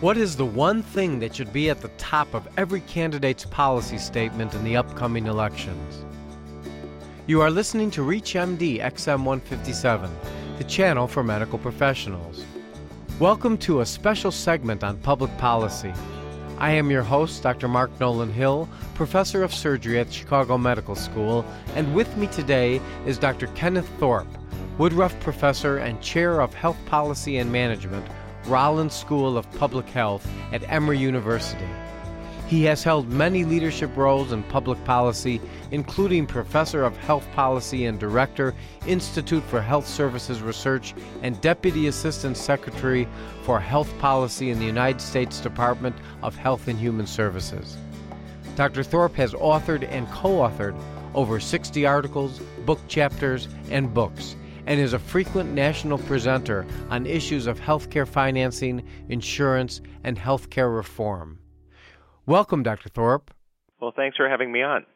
What is the one thing that should be at the top of every candidate's policy statement in the upcoming elections? You are listening to ReachMD XM 157, the channel for medical professionals. Welcome to a special segment on public policy. I am your host, Dr. Mark Nolan Hill, professor of surgery at Chicago Medical School, and with me today is Dr. Kenneth Thorpe, Woodruff professor and chair of health policy and management, Rollins School of Public Health at Emory University. He has held many leadership roles in public policy, including Professor of Health Policy and Director, Institute for Health Services Research, and Deputy Assistant Secretary for Health Policy in the United States Department of Health and Human Services. Dr. Thorpe has authored and co authored over 60 articles, book chapters, and books, and is a frequent national presenter on issues of healthcare financing, insurance, and healthcare reform. Welcome, Dr. Thorpe. Well, thanks for having me on.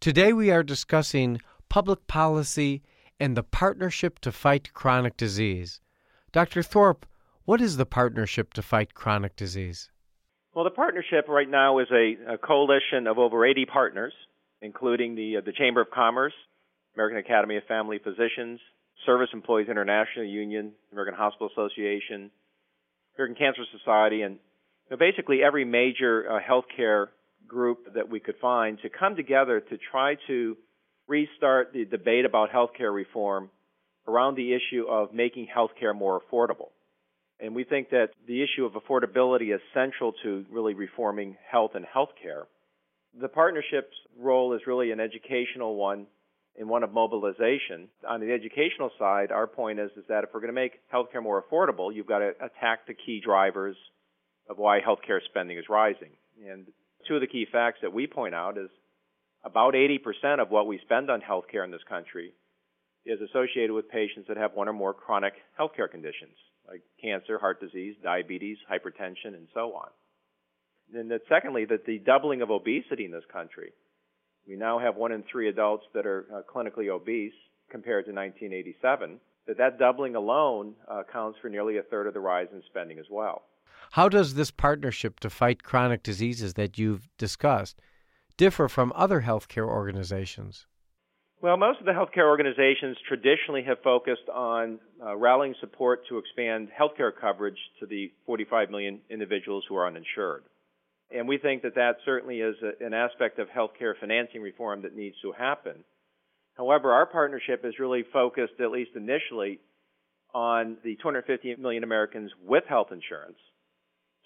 Today we are discussing public policy and the Partnership to Fight Chronic Disease. Dr. Thorpe, what is the Partnership to Fight Chronic Disease? Well, the partnership right now is a, a coalition of over 80 partners, including the, uh, the Chamber of Commerce, American Academy of Family Physicians, Service Employees International Union, American Hospital Association, American Cancer Society, and you know, basically every major uh, healthcare group that we could find to come together to try to restart the debate about healthcare reform around the issue of making healthcare more affordable. And we think that the issue of affordability is central to really reforming health and healthcare. The partnership's role is really an educational one and one of mobilization. On the educational side, our point is, is that if we're going to make healthcare more affordable, you've got to attack the key drivers of why healthcare spending is rising. And two of the key facts that we point out is about 80% of what we spend on healthcare in this country is associated with patients that have one or more chronic healthcare conditions like cancer, heart disease, diabetes, hypertension, and so on. And that secondly, that the doubling of obesity in this country, we now have one in three adults that are uh, clinically obese compared to 1987, that that doubling alone uh, accounts for nearly a third of the rise in spending as well. How does this partnership to fight chronic diseases that you've discussed differ from other healthcare organizations? Well, most of the healthcare organizations traditionally have focused on uh, rallying support to expand healthcare coverage to the 45 million individuals who are uninsured. And we think that that certainly is a, an aspect of healthcare financing reform that needs to happen. However, our partnership is really focused, at least initially, on the 250 million Americans with health insurance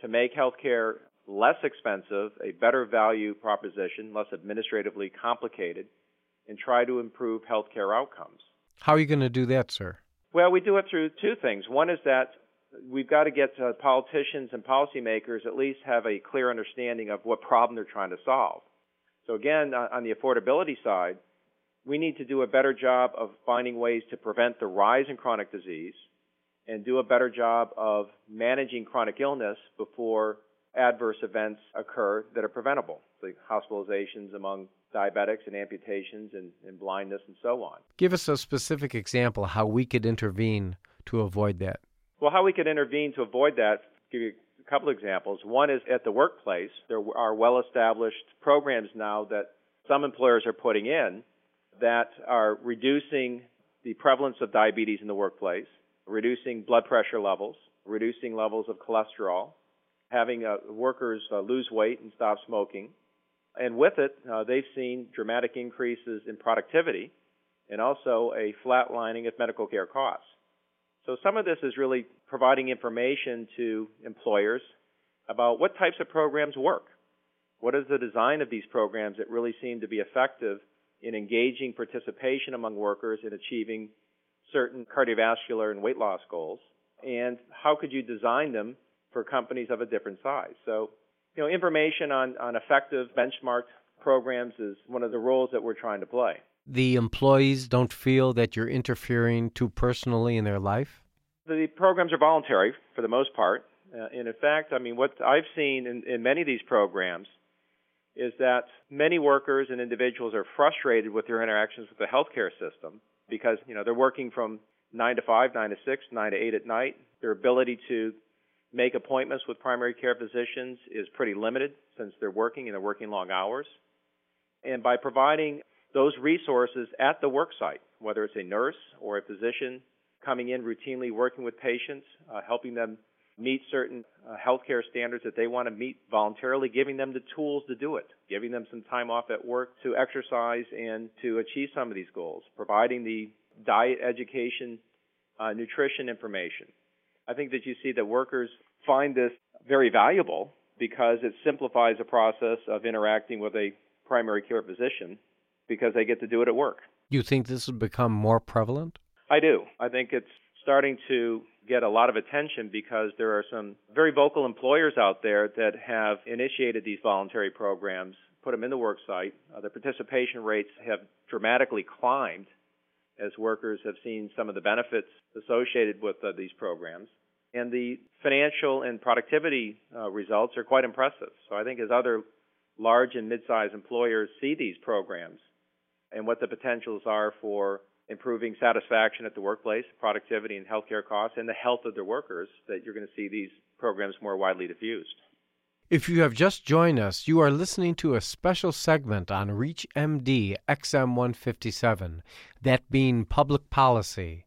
to make healthcare less expensive, a better value proposition, less administratively complicated, and try to improve healthcare outcomes. How are you going to do that, sir? Well, we do it through two things. One is that we've got to get uh, politicians and policymakers at least have a clear understanding of what problem they're trying to solve. So again, on the affordability side, we need to do a better job of finding ways to prevent the rise in chronic disease and do a better job of managing chronic illness before adverse events occur that are preventable, like hospitalizations among diabetics and amputations and, and, blindness and so on. Give us a specific example how we could intervene to avoid that. Well, how we could intervene to avoid that, give you a couple examples. One is at the workplace. There are well established programs now that some employers are putting in that are reducing the prevalence of diabetes in the workplace reducing blood pressure levels, reducing levels of cholesterol, having uh, workers uh, lose weight and stop smoking. And with it, uh, they've seen dramatic increases in productivity and also a flatlining of medical care costs. So some of this is really providing information to employers about what types of programs work. What is the design of these programs that really seem to be effective in engaging participation among workers in achieving certain cardiovascular and weight loss goals, and how could you design them for companies of a different size? So, you know, information on, on effective benchmarked programs is one of the roles that we're trying to play. The employees don't feel that you're interfering too personally in their life? The programs are voluntary for the most part. Uh, and in fact, I mean, what I've seen in, in many of these programs is that many workers and individuals are frustrated with their interactions with the healthcare system because you know they're working from nine to five, nine to six, nine to eight at night. Their ability to make appointments with primary care physicians is pretty limited since they're working and they're working long hours. And by providing those resources at the work site, whether it's a nurse or a physician coming in routinely working with patients, uh, helping them meet certain uh, healthcare standards that they want to meet voluntarily, giving them the tools to do it, giving them some time off at work to exercise and to achieve some of these goals, providing the diet education, uh, nutrition information. I think that you see that workers find this very valuable because it simplifies the process of interacting with a primary care physician because they get to do it at work. You think this has become more prevalent? I do. I think it's starting to get a lot of attention because there are some very vocal employers out there that have initiated these voluntary programs, put them in the work site. Uh, the participation rates have dramatically climbed as workers have seen some of the benefits associated with uh, these programs. And the financial and productivity uh, results are quite impressive. So I think as other large and mid-sized employers see these programs and what the potentials are for improving satisfaction at the workplace, productivity and healthcare costs, and the health of their workers, that you're going to see these programs more widely diffused. If you have just joined us, you are listening to a special segment on ReachMD XM157, that being public policy.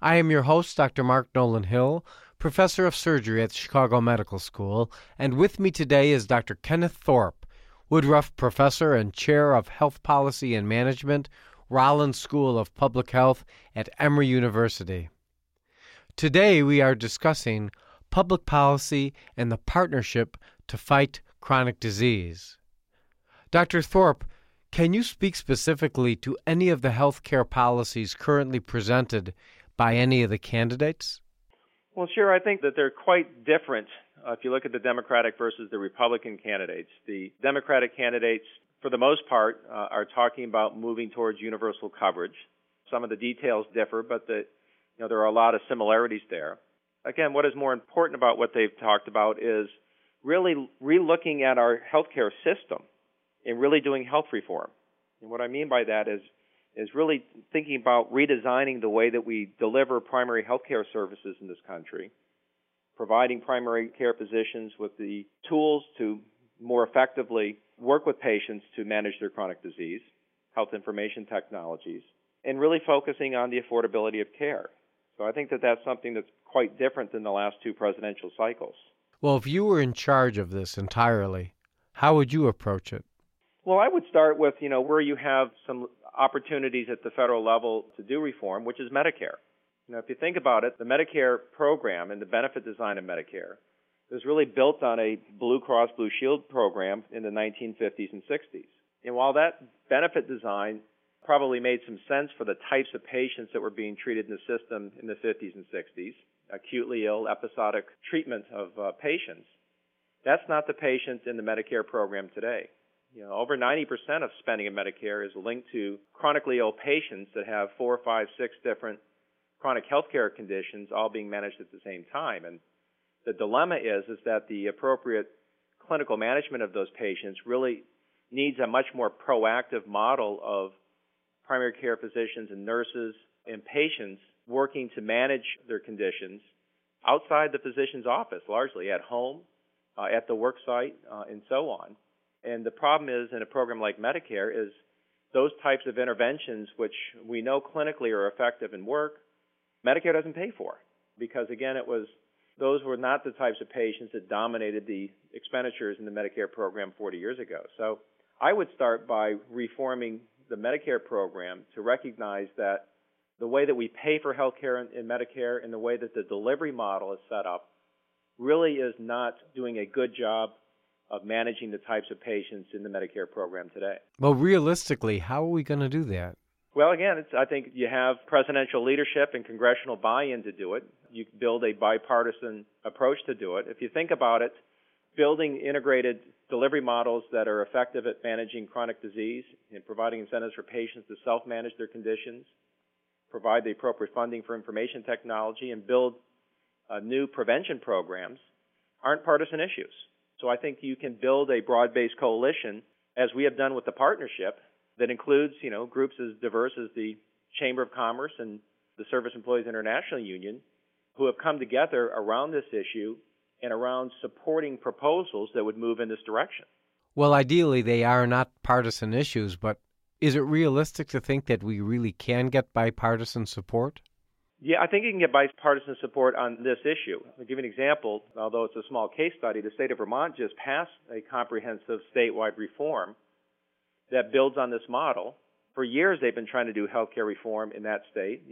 I am your host, Dr. Mark Nolan Hill, professor of surgery at Chicago Medical School, and with me today is Dr. Kenneth Thorpe, Woodruff Professor and Chair of Health Policy and Management, Rollins School of Public Health at Emory University. Today we are discussing public policy and the partnership to fight chronic disease. Dr. Thorpe, can you speak specifically to any of the healthcare policies currently presented by any of the candidates? Well, sure. I think that they're quite different uh, if you look at the Democratic versus the Republican candidates. The Democratic candidates for the most part, uh, are talking about moving towards universal coverage. Some of the details differ, but the, you know, there are a lot of similarities there. Again, what is more important about what they've talked about is really relooking at our healthcare system and really doing health reform. And what I mean by that is is really thinking about redesigning the way that we deliver primary healthcare services in this country, providing primary care physicians with the tools to more effectively work with patients to manage their chronic disease, health information technologies, and really focusing on the affordability of care. So I think that that's something that's quite different than the last two presidential cycles. Well, if you were in charge of this entirely, how would you approach it? Well, I would start with, you know, where you have some opportunities at the federal level to do reform, which is Medicare. Now, if you think about it, the Medicare program and the benefit design of Medicare was really built on a Blue Cross Blue Shield program in the 1950s and 60s. And while that benefit design probably made some sense for the types of patients that were being treated in the system in the 50s and 60s, acutely ill, episodic treatment of uh, patients, that's not the patients in the Medicare program today. You know, over 90% of spending in Medicare is linked to chronically ill patients that have four, five, six different chronic health care conditions all being managed at the same time. And the dilemma is is that the appropriate clinical management of those patients really needs a much more proactive model of primary care physicians and nurses and patients working to manage their conditions outside the physician's office, largely at home, uh, at the work site, uh, and so on. And the problem is in a program like Medicare is those types of interventions, which we know clinically are effective and work, Medicare doesn't pay for because again, it was those were not the types of patients that dominated the expenditures in the Medicare program 40 years ago. So I would start by reforming the Medicare program to recognize that the way that we pay for health care in, in Medicare and the way that the delivery model is set up really is not doing a good job of managing the types of patients in the Medicare program today. Well, realistically, how are we going to do that? Well, again, I think you have presidential leadership and congressional buy-in to do it. You build a bipartisan approach to do it. If you think about it, building integrated delivery models that are effective at managing chronic disease and providing incentives for patients to self-manage their conditions, provide the appropriate funding for information technology, and build uh, new prevention programs aren't partisan issues. So I think you can build a broad-based coalition, as we have done with the partnership, that includes, you know, groups as diverse as the Chamber of Commerce and the Service Employees International Union, who have come together around this issue and around supporting proposals that would move in this direction. Well, ideally, they are not partisan issues, but is it realistic to think that we really can get bipartisan support? Yeah, I think you can get bipartisan support on this issue. I'll give you an example. Although it's a small case study, the state of Vermont just passed a comprehensive statewide reform that builds on this model. For years, they've been trying to do healthcare reform in that state,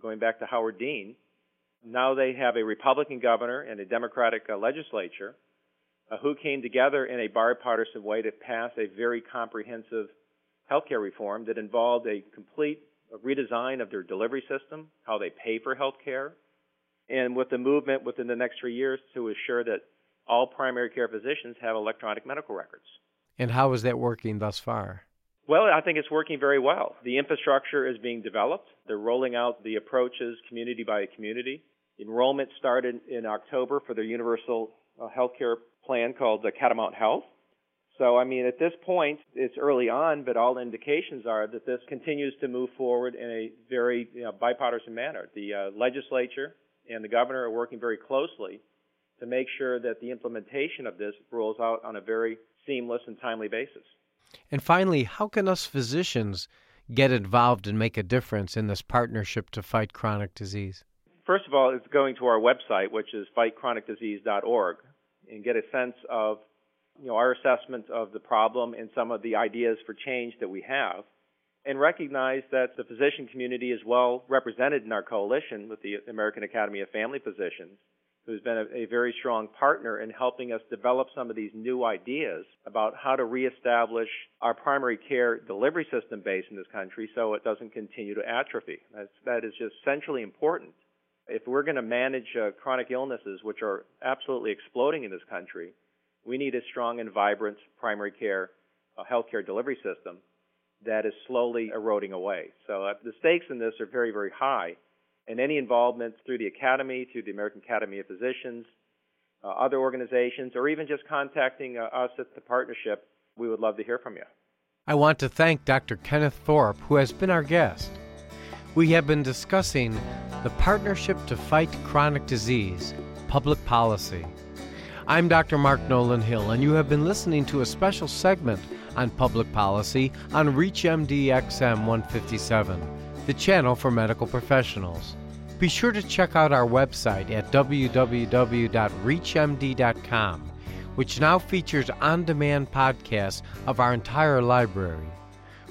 going back to Howard Dean. Now they have a Republican governor and a Democratic uh, legislature uh, who came together in a bipartisan way to pass a very comprehensive healthcare reform that involved a complete redesign of their delivery system, how they pay for healthcare, and with the movement within the next three years to assure that all primary care physicians have electronic medical records. And how is that working thus far? Well, I think it's working very well. The infrastructure is being developed. They're rolling out the approaches community by community. Enrollment started in October for their universal uh, health care plan called the Catamount Health. So, I mean, at this point, it's early on, but all indications are that this continues to move forward in a very you know, bipartisan manner. The uh, legislature and the governor are working very closely to make sure that the implementation of this rolls out on a very seamless and timely basis. And finally, how can us physicians get involved and make a difference in this partnership to fight chronic disease? First of all, it's going to our website, which is fightchronicdisease.org, and get a sense of you know, our assessment of the problem and some of the ideas for change that we have, and recognize that the physician community is well represented in our coalition with the American Academy of Family Physicians, who's been a, a, very strong partner in helping us develop some of these new ideas about how to reestablish our primary care delivery system base in this country so it doesn't continue to atrophy. That's, that is just centrally important. If we're going to manage uh, chronic illnesses, which are absolutely exploding in this country, we need a strong and vibrant primary care uh, healthcare delivery system that is slowly eroding away. So uh, the stakes in this are very, very high. And any involvement through the Academy, through the American Academy of Physicians, uh, other organizations, or even just contacting uh, us at the partnership, we would love to hear from you. I want to thank Dr. Kenneth Thorpe, who has been our guest. We have been discussing the Partnership to Fight Chronic Disease, Public Policy. I'm Dr. Mark Nolan Hill, and you have been listening to a special segment on public policy on ReachMD XM 157, the channel for medical professionals. Be sure to check out our website at www.reachmd.com, which now features on demand podcasts of our entire library.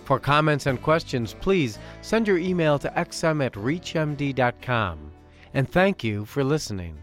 For comments and questions, please send your email to xm at reachmd.com. And thank you for listening.